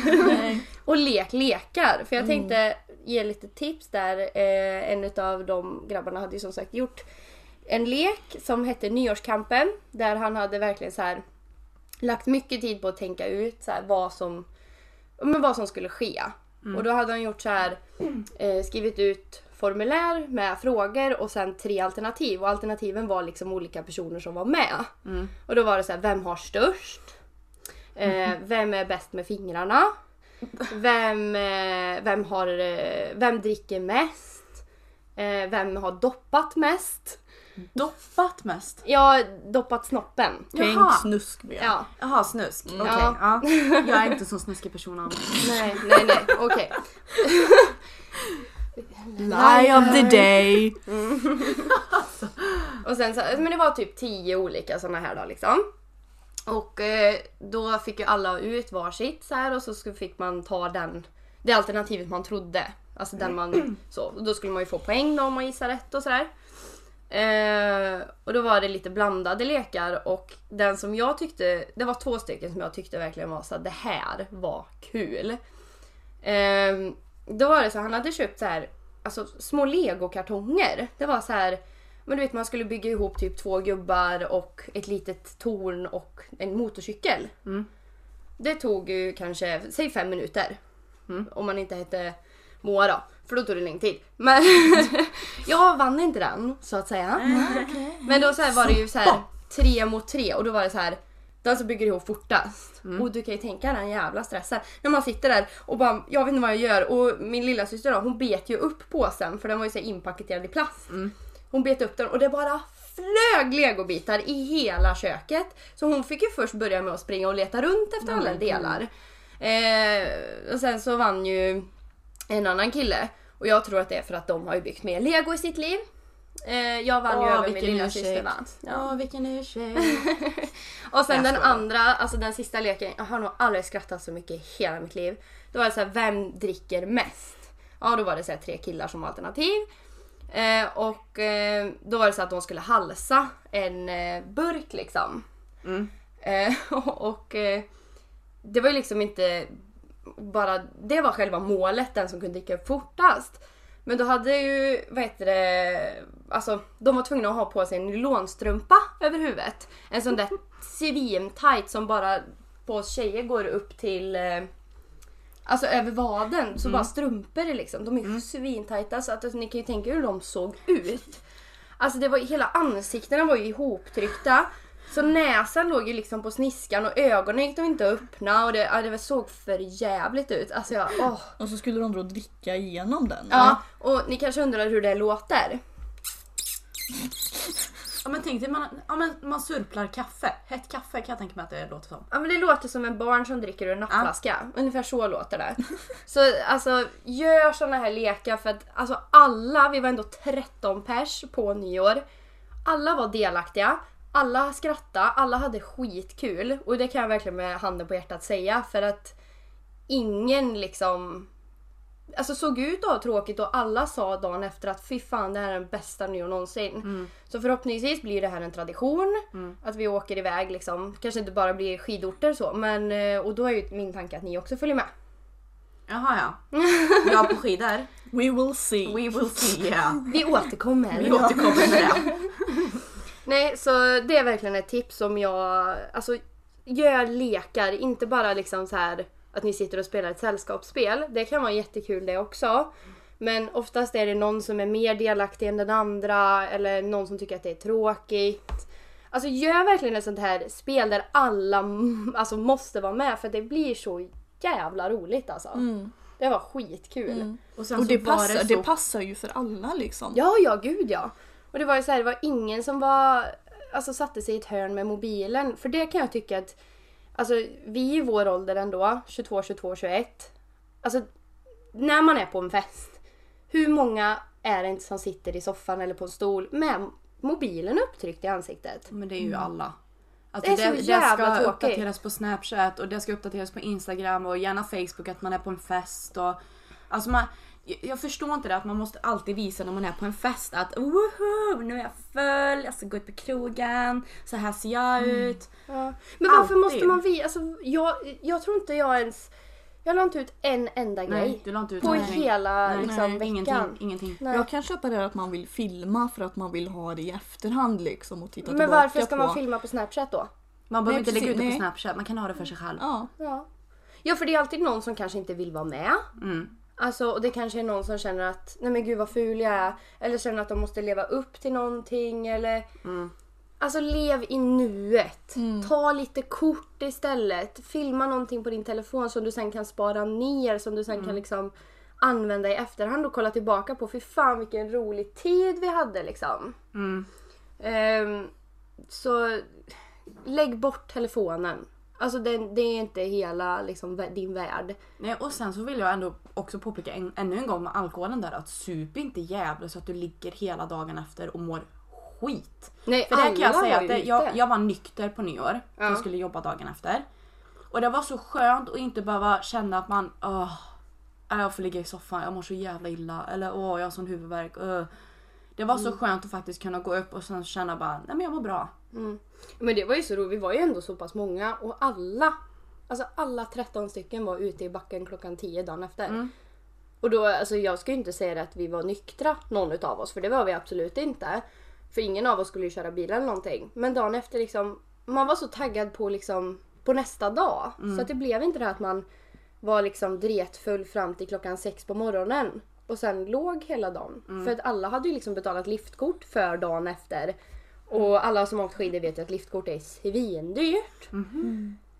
och lek lekar. För jag tänkte ge lite tips där. Eh, en av de grabbarna hade ju som sagt gjort en lek som hette Nyårskampen. Där han hade verkligen så här lagt mycket tid på att tänka ut så här, vad som men vad som skulle ske. Och då hade han gjort så här, eh, skrivit ut formulär med frågor och sen tre alternativ. Och alternativen var liksom olika personer som var med. Och då var det så här, vem har störst? Eh, vem är bäst med fingrarna? Vem, eh, vem, har, eh, vem dricker mest? Eh, vem har doppat mest? Doppat mest? Ja, doppat snoppen. Tänk Jaha. snuskben. Ja, Jaha, snusk. Okej. Ja. Ja. Jag är inte så snuskig person annars. nej, nej, nej, okej. Lie of the day. Och sen så, men det var typ tio olika såna här då liksom. Och eh, då fick ju alla ut varsitt så här och så skulle- fick man ta den, det alternativet man trodde. Alltså den man så. Och då skulle man ju få poäng då om man gissar rätt och sådär. Eh, och då var det lite blandade lekar och den som jag tyckte, det var två stycken som jag tyckte verkligen var så att det här var kul. Eh, då var det så han hade köpt så här, alltså små legokartonger. Det var så här, men du vet man skulle bygga ihop typ två gubbar och ett litet torn och en motorcykel. Det tog ju kanske, säg fem minuter. Om man inte hette Moa då. För då tog det längre tid. Men jag vann inte den så att säga. Men då så var det ju så här tre mot tre och då var det så här den som bygger ihop fortast. Och du kan ju tänka den jävla stressen. När man sitter där och bara, jag vet inte vad jag gör. Och min lilla syster då, hon bet ju upp påsen för den var ju så inpaketerad i plast. Hon bet upp den och det bara flög legobitar i hela köket. Så hon fick ju först börja med att springa och leta runt efter alla delar. Eh, och sen så vann ju en annan kille. Och jag tror att det är för att de har ju byggt mer lego i sitt liv. Eh, jag vann ju Åh, över min lilla ursäkt. syster va? Ja. Åh vilken ursäkt. Och sen Jag den andra, alltså den sista leken, jag har nog aldrig skrattat så mycket i hela mitt liv. Då var det så här, vem dricker mest? Ja, då var det så här, tre killar som alternativ. Eh, och eh, då var det så att de skulle halsa en eh, burk liksom. Mm. Eh, och och eh, det var ju liksom inte bara, det var själva målet, den som kunde dricka upp fortast. Men då hade ju, vad heter det, alltså de var tvungna att ha på sig en nylonstrumpa över huvudet. En sån där svintight som bara på oss tjejer går upp till eh, Alltså över vaden, så bara strumpor liksom. De är mm. svintajta så att alltså, ni kan ju tänka hur de såg ut. Alltså det var hela ansiktena var ju ihoptryckta. Så näsan låg ju liksom på sniskan och ögonen gick de inte att öppna och det, ja, det såg för jävligt ut. Alltså jag, åh. Och så skulle de då dricka igenom den. Ja, och ni kanske undrar hur det låter. Ja men tänk dig man, ja, men man surplar kaffe. Hett kaffe kan jag tänka mig att det låter som. Ja men det låter som en barn som dricker ur en nappflaska. Ungefär så låter det. Så alltså gör såna här lekar för att alltså alla, vi var ändå 13 pers på nyår. Alla var delaktiga. Alla skrattade, alla hade skitkul. Och det kan jag verkligen med handen på hjärtat säga för att ingen liksom Alltså såg ut att ha tråkigt och alla sa dagen efter att fy fan det här är den bästa nyår någonsin. Så förhoppningsvis blir det här en tradition. Att vi åker iväg liksom. Kanske inte bara blir skidorter så men eh, och då är ju min tanke att ni också följer med. Jaha ja. Jag på skidor. We will see. We will see yeah. Vi återkommer. Vi återkommer med det. Nej, så det är verkligen ett tips som jag... Alltså, gör lekar, inte bara liksom så här att ni sitter och spelar ett sällskapsspel. Det kan vara jättekul det också. Men oftast är det någon som är mer delaktig än den andra eller någon som tycker att det är tråkigt. Alltså gör verkligen ett sånt här spel där alla mm, alltså, måste vara med för det blir så jävla roligt alltså. Det var skitkul. Och, sen Och det passar, så- det passar ju för alla liksom. Ja, ja, gud ja. Och det var ju så här, det var ingen som var, alltså satte sig i ett hörn med mobilen. För det kan jag tycka att, alltså vi i vår ålder ändå, 22, 22, 21. Alltså, när man är på en fest, hur många är det inte som sitter i soffan eller på en stol med mobilen upptryckt i ansiktet? Men det är ju alla. Alltså Det är det, så det, jävla ska tråkigt. uppdateras på snapchat och det ska uppdateras på instagram och gärna facebook att man är på en fest och Alltså man, jag- förstår inte det att man måste alltid visa när man är på en fest att woho, nu är jag full, jag ska gå ut på krogen, så här ser jag ut. Ja. Men varför Alltid. måste man vi, alltså jag, jag tror inte jag ens, jag la inte ut en enda Nej, grej. du la inte ut På någonting. hela Nej, liksom, nej, veckan. Ingenting, ingenting. Nej. Jag kan köpa det att man vill filma för att man vill ha det i efterhand liksom och titta Men varför ska på. man filma på snapchat då? Man behöver Nej, inte lägga ut det på nej. snapchat, man kan ha det för sig själv. Ja. Ja. ja, för det är alltid någon som kanske inte vill vara med. Mm. Alltså, och det kanske är någon som känner att nej men gud vad ful jag är. Eller känner att de måste leva upp till någonting. Eller... Alltså lev i nuet. Ta lite kort istället. Filma någonting på din telefon som du sen kan spara ner. Som du sen kan liksom använda i efterhand och kolla tillbaka på. Fy fan vilken rolig tid vi hade liksom. Mm. Ehm, så lägg bort telefonen. Alltså det, det är inte hela liksom, din värld. Nej, och sen så vill jag ändå också påpeka en, ännu en gång med alkoholen där att sup inte jävlar så att du ligger hela dagen efter och mår skit. Nej, För det kan jag säga att det, jag, jag var nykter på nyår. Ja. Jag skulle jobba dagen efter. Och det var så skönt att inte behöva känna att man åh, äh, jag får ligga i soffan, jag mår så jävla illa. Eller åh, jag har sån huvudvärk. öh." Det var Mm. så skönt att faktiskt kunna gå upp och sen känna bara, nej men jag mår bra. Men det var ju så roligt, vi var ju ändå så pass många och alla, alltså alla 13 stycken var ute i backen klockan 10 dagen efter. Och då, alltså jag ska ju inte säga att vi var nyktra någon utav oss för det var vi absolut inte. För ingen av oss skulle ju köra bil eller någonting. Men dagen efter liksom, man var så taggad på liksom på nästa dag. Så att det blev inte det här att man var liksom dretfull fram till klockan sex på morgonen. Och sen låg hela dagen. För att alla hade ju liksom betalat liftkort för dagen efter. Och alla som har åkt skidor vet ju att liftkort är svindyrt.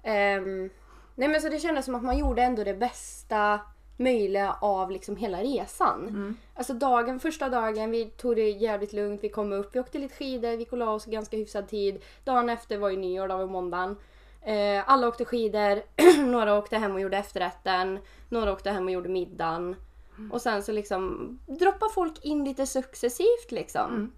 Ehm, nej men så det kändes som att man gjorde ändå det bästa möjliga av liksom hela resan. Alltså dagen, första dagen, vi tog det jävligt lugnt, vi kom upp, vi åkte lite skidor, vi la oss ganska hyfsad tid. Dagen efter var ju nyår, då var måndagen. Eh, alla åkte skidor, några åkte hem och gjorde efterrätten, några åkte hem och gjorde middagen. Och sen så liksom droppar folk in lite successivt liksom.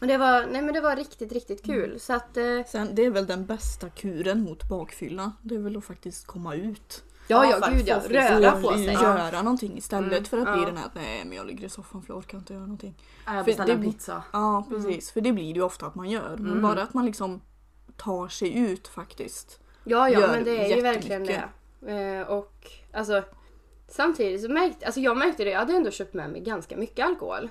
Och det var, nej men det var riktigt, riktigt kul. Så att, eh, Sen, det är väl den bästa kuren mot bakfylla. Det är väl att faktiskt komma ut. ja, Ja, ja, gud ja, röra på sig. Göra någonting istället för att bli ja. den här nej men jag ligger i soffan för jag orkar inte göra någonting. Jag För beställer en pizza. Ja precis, för det blir det ju ofta att man gör. Men bara att man liksom tar sig ut faktiskt. Ja, ja, men det är ju verkligen det. Eh, och alltså samtidigt så märkte alltså jag märkte det, jag hade ändå köpt med mig ganska mycket alkohol.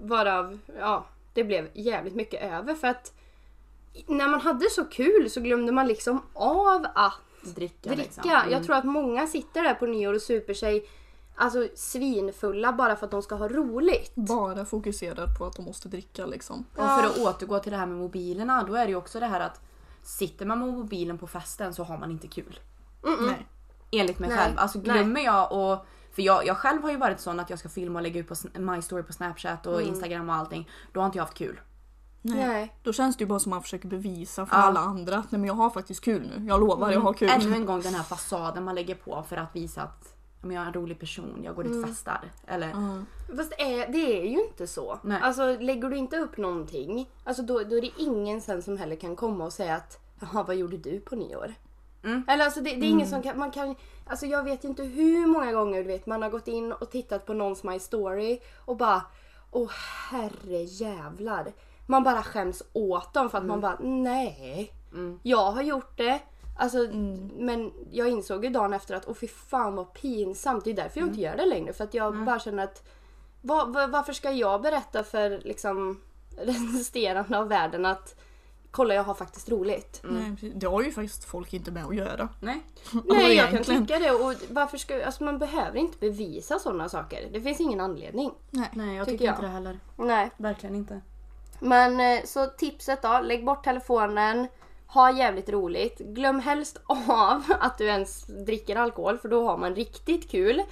Varav, ja, det blev jävligt mycket över för att när man hade så kul så glömde man liksom av att Dricka, dricka. liksom. Mm. Jag tror att många sitter där på nyår och super sig alltså svinfulla bara för att de ska ha roligt. Bara fokuserad på att de måste dricka liksom. Och för att återgå till det här med mobilerna, då är det ju också det här att sitter man med mobilen på festen så har man inte kul. Nej. Enligt mig Nej. själv. Alltså Nej. glömmer jag och för jag, jag själv har ju varit sån att jag ska filma och lägga ut på My Story på Snapchat och Instagram och allting. Då har inte jag haft kul. Nej. Nej. Då känns det ju bara som att man försöker bevisa för Ja. alla andra att nej men jag har faktiskt kul nu. Jag lovar, jag har kul. Ännu en gång den här fasaden man lägger på för att visa att men jag är en rolig person, jag går dit och festar. Eller Ja. Fast det är, det är ju inte så. Nej. Alltså lägger du inte upp någonting, alltså då, då är det ingen sen som heller kan komma och säga att Jaha, vad gjorde du på nyår? Mm. Eller alltså det, det är ingen som kan, man kan, alltså jag vet inte hur många gånger du vet man har gått in och tittat på någons My Story och bara Åh herre jävlar. Man bara skäms åt dem för att man bara nej. Jag har gjort det. Alltså, Men jag insåg ju dagen efter att åh fy fan vad pinsamt. Det är därför jag inte gör det längre. För att jag bara känner att vad, vad, varför ska jag berätta för liksom resterande av världen att kolla jag har faktiskt roligt. Nej, precis. det har ju faktiskt folk inte med att göra. nej. Nej jag kan tycka det och varför ska, alltså man behöver inte bevisa sådana saker. Det finns ingen anledning. Nej. Nej jag Tycker tycker jag. inte det heller. Nej. Verkligen inte. Men eh, så tipset då, lägg bort telefonen. Ha jävligt roligt. Glöm helst av att du ens dricker alkohol för då har man riktigt kul.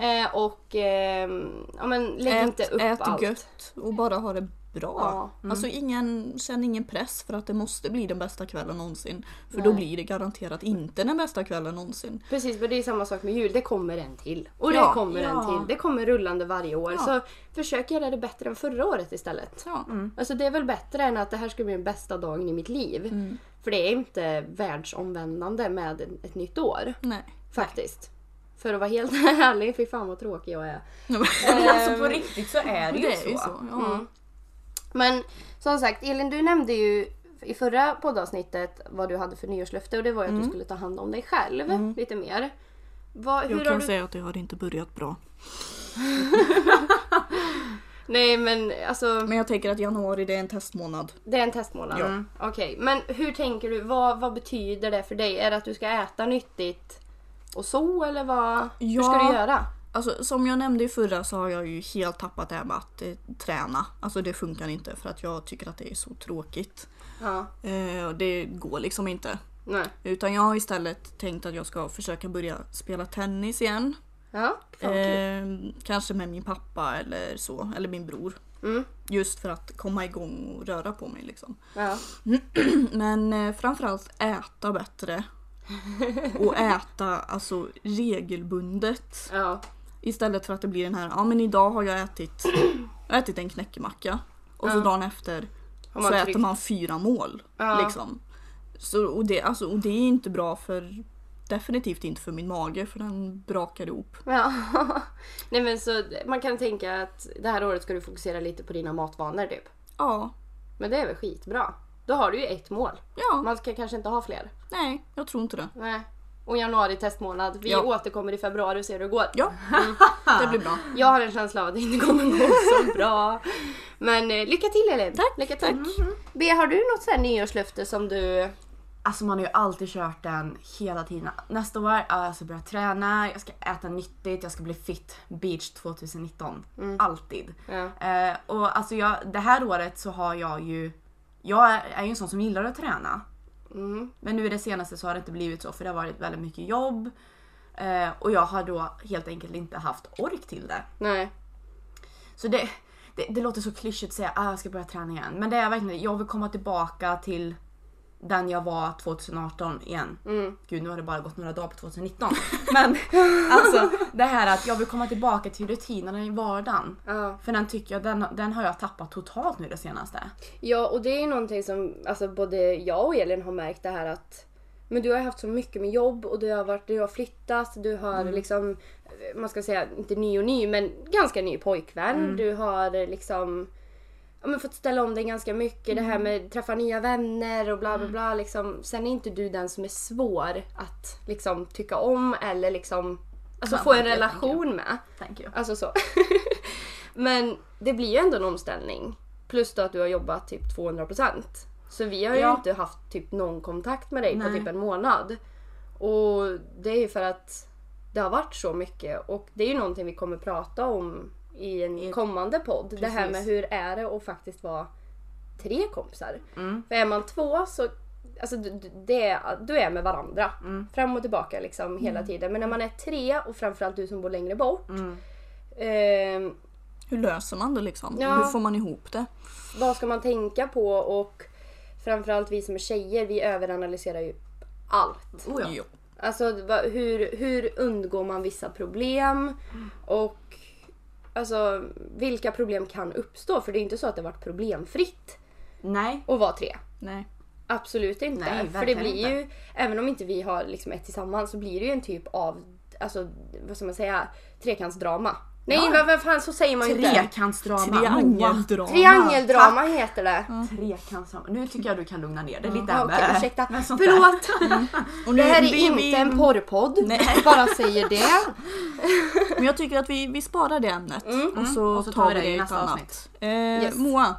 Eh, och ehm, ja, men lägg inte upp ät allt. gött och bara ha det bra. Ja. Alltså ingen, känn ingen press för att det måste bli den bästa kvällen någonsin. För då Nej. blir det garanterat inte den bästa kvällen någonsin. Precis, men det är samma sak med jul. Det kommer en till. Och Ja, det kommer en ja. till. Det kommer rullande varje år. Ja. Så försök göra det bättre än förra året istället. Ja. Alltså det är väl bättre än att det här ska bli den bästa dagen i mitt liv. Mm. För det är inte världsomvändande med ett nytt år. Nej. Faktiskt. För att vara helt ärlig, fy fan vad tråkig jag är. alltså på riktigt så är det ju Det är så. ju så. Ja. Mm. Men som sagt, Elin du nämnde ju i förra poddavsnittet vad du hade för nyårslöfte och det var ju att du skulle ta hand om dig själv lite mer. Vad, hur Jag kan du... säga att det har inte börjat bra. Nej men alltså Men jag tänker att januari det är en testmånad. det är en testmånad. Ja. Okej, men hur tänker du? Vad, vad betyder det för dig? Är det att du ska äta nyttigt och så eller vad? Hur Ja. ska du göra? Alltså som jag nämnde i förra så har jag ju helt tappat det här med att eh, träna. Alltså det funkar inte för att jag tycker att det är så tråkigt. Ja, Eh, och det går liksom inte. nej. Utan jag har istället tänkt att jag ska försöka börja spela tennis igen. Ja, fan. Eh, kanske med min pappa eller så, eller min bror. Mm. Just för att komma igång och röra på mig liksom. Ja. Men eh, framförallt äta bättre. Och äta alltså regelbundet. Ja. Istället för att det blir den här, ja men idag har jag ätit, jag har ätit en knäckemacka. Och så Ja. dagen efter Har så man äter tryckt- man fyra mål. Ja. Liksom. Så, och, det, alltså, och det är inte bra för Definitivt inte för min mage för den brakar ihop. Ja. Nej men så man kan tänka att det här året ska du fokusera lite på dina matvanor typ. Ja, Men det är väl skitbra. Då har du ju ett mål. ja, Man ska kanske inte ha fler. nej jag tror inte det. Nej. Och januari testmånad. Vi Ja. återkommer i februari och ser hur det går. Ja, det blir bra. Jag har en känsla av att det inte kommer gå så bra. Men eh, lycka till Elin! Tack, lycka till. B, har du något så här nyårslöfte som du... Alltså man har ju alltid kört den hela tiden. Nästa år, ja, jag ska börja träna, jag ska äta nyttigt, jag ska bli fit beach 2019. Alltid. Ja. Eh, och alltså jag, det här året så har jag ju, jag är, är ju en sån som gillar att träna. Mm. Men nu i det senaste så har det inte blivit så för det har varit väldigt mycket jobb. Eh, och jag har då helt enkelt inte haft ork till det. Nej. Så det, det, det låter så klyschigt att säga att ah, jag ska börja träna igen. Men det är verkligen jag vill komma tillbaka till den jag var 2018 igen. Mm. Gud nu har det bara gått några dagar på 2019. Men alltså det här att jag vill komma tillbaka till rutinerna i vardagen. Ja. För den tycker jag, den, den har jag tappat totalt nu det senaste. Ja, och det är ju någonting som alltså, både jag och Elin har märkt det här att men du har haft så mycket med jobb och du har, varit, du har flyttat, du har liksom, man ska säga inte ny och ny men ganska ny pojkvän. Du har liksom ja, men fått ställa om dig ganska mycket. Det här med träffa nya vänner och bla bla bla. Liksom. Sen är inte du den som är svår att liksom, tycka om eller liksom, alltså, Ja, få en relation med. Thank you. Alltså så. Men det blir ju ändå en omställning. Plus då att du har jobbat typ 200%. Så vi har ju Ja. inte haft typ någon kontakt med dig på Nej. typ en månad. Och det är ju för att det har varit så mycket. Och det är ju någonting vi kommer prata om i en I- kommande podd. Det här med Precis. hur är det att faktiskt vara tre kompisar. Mm. För är man två så Alltså du, det är, du är med varandra. Mm. Fram och tillbaka liksom hela tiden. Men när man är tre och framförallt du som bor längre bort. Mm. ehm, Hur löser man det liksom? Ja. Hur får man ihop det? vad ska man tänka på? Och framförallt vi som är tjejer, vi överanalyserar ju allt. Oh, ja. Alltså hur, hur undgår man vissa problem? Och alltså vilka problem kan uppstå? För det är inte så att det varit problemfritt Nej. att vara tre. Nej. Absolut inte. Nej, för det blir inte. ju, även om inte vi har liksom ett tillsammans så blir det ju en typ av, alltså vad ska man säga, trekantsdrama. Nej Ja. vad, vad fan så säger man ju inte. Trekantsdrama. Triangeldrama. Triangeldrama heter det. Trekantsdrama. Nu tycker jag du kan lugna ner dig lite. Ja, Okej, med- ursäkta. Förlåt. Och nu, Det här är vi, inte vi, en porrpodd. Nej. Bara säger det. Men jag tycker att vi, vi sparar det ämnet. Och, så Och så tar vi det i nästa annat. avsnitt. Eh, Yes. Moa,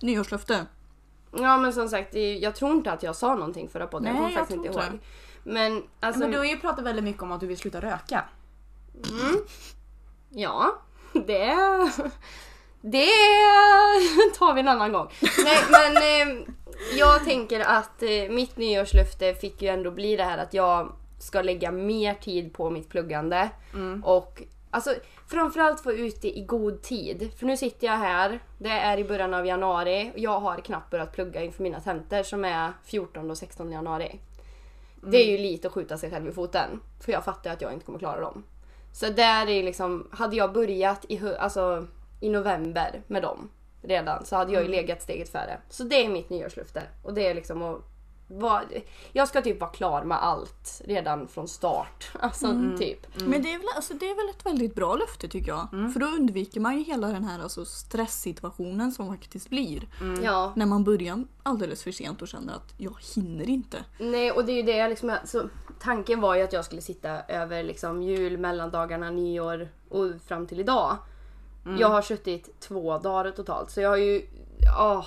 nyårslöfte. Ja men som sagt, jag tror inte att jag sa någonting förra podden. jag Nej, kommer jag faktiskt inte ihåg. Men alltså, Men du har ju pratat väldigt mycket om att du vill sluta röka. Ja. Det... Det tar vi en annan gång. Nej men eh, jag tänker att eh, mitt nyårslöfte fick ju ändå bli det här att jag ska lägga mer tid på mitt pluggande. Och alltså framförallt få ut det i god tid. För nu sitter jag här, det är i början av januari och jag har knappt börjat plugga inför mina tentor som är 14 och 16 januari. Det är ju lite att skjuta sig själv i foten. För jag fattar att jag inte kommer klara dem. Så där är liksom, hade jag börjat i, alltså, i november med dem redan så hade jag ju legat steget före. Så det är mitt nyårslöfte. Och det är liksom att vara, jag ska typ vara klar med allt redan från start. Alltså typ. Men det är, väl, alltså, det är väl ett väldigt bra löfte tycker jag. För då undviker man ju hela den här alltså, stresssituationen som faktiskt blir. Ja. När man börjar alldeles för sent och känner att jag hinner inte. Nej och det är ju det jag liksom, så tanken var ju att jag skulle sitta över liksom jul, mellandagarna, nyår och fram till idag. Jag har suttit två dagar totalt så jag har ju, åh,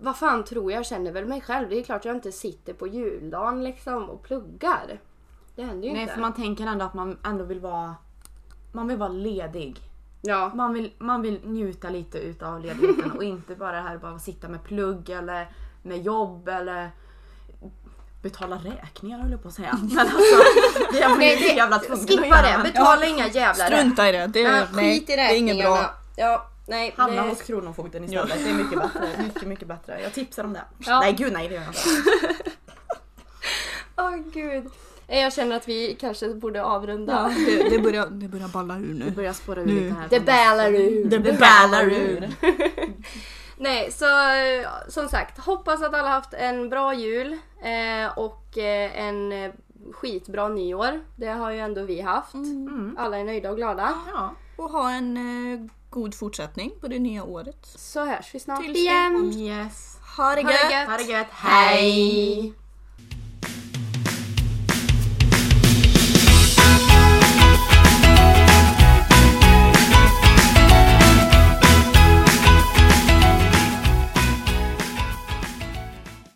vad fan tror jag, jag känner väl mig själv. Det är klart jag inte sitter på juldagen liksom och pluggar. Det händer ju Nej inte. för man tänker ändå att man ändå vill vara man vill vara ledig. Ja. Man vill, man vill njuta lite utav ledigheten och inte bara det här bara att sitta med plugg eller med jobb eller betala räkningar höll jag på att säga. Men alltså det är man ju jävla tvungen att skippa det, betala inga jävla Strunta i det. det Ja, är, nej, skit i det är inget bra. Ja, nej. Hamna det- hos Kronofogden istället. Det är mycket bättre. Mycket, mycket bättre. Jag tipsar om det. Ja. Nej gud nej det gör jag inte. Åh gud. Eh, Jag känner att vi kanske borde avrunda. Ja, det, det, börjar, det börjar balla ur Det nu. börjar spåra ur Nu. lite här. Det ballar ur. Det Det ballar ur. Nej, så eh, som sagt, hoppas att alla haft en bra jul eh, och eh, en skitbra nyår. Det har ju ändå vi haft. Alla är nöjda och glada. Ja. Och ha en eh, god fortsättning på det nya året. Så hörs vi snart Tills igen. Yes. Ha det Ha det gött! gött. Ha det gött. Hej!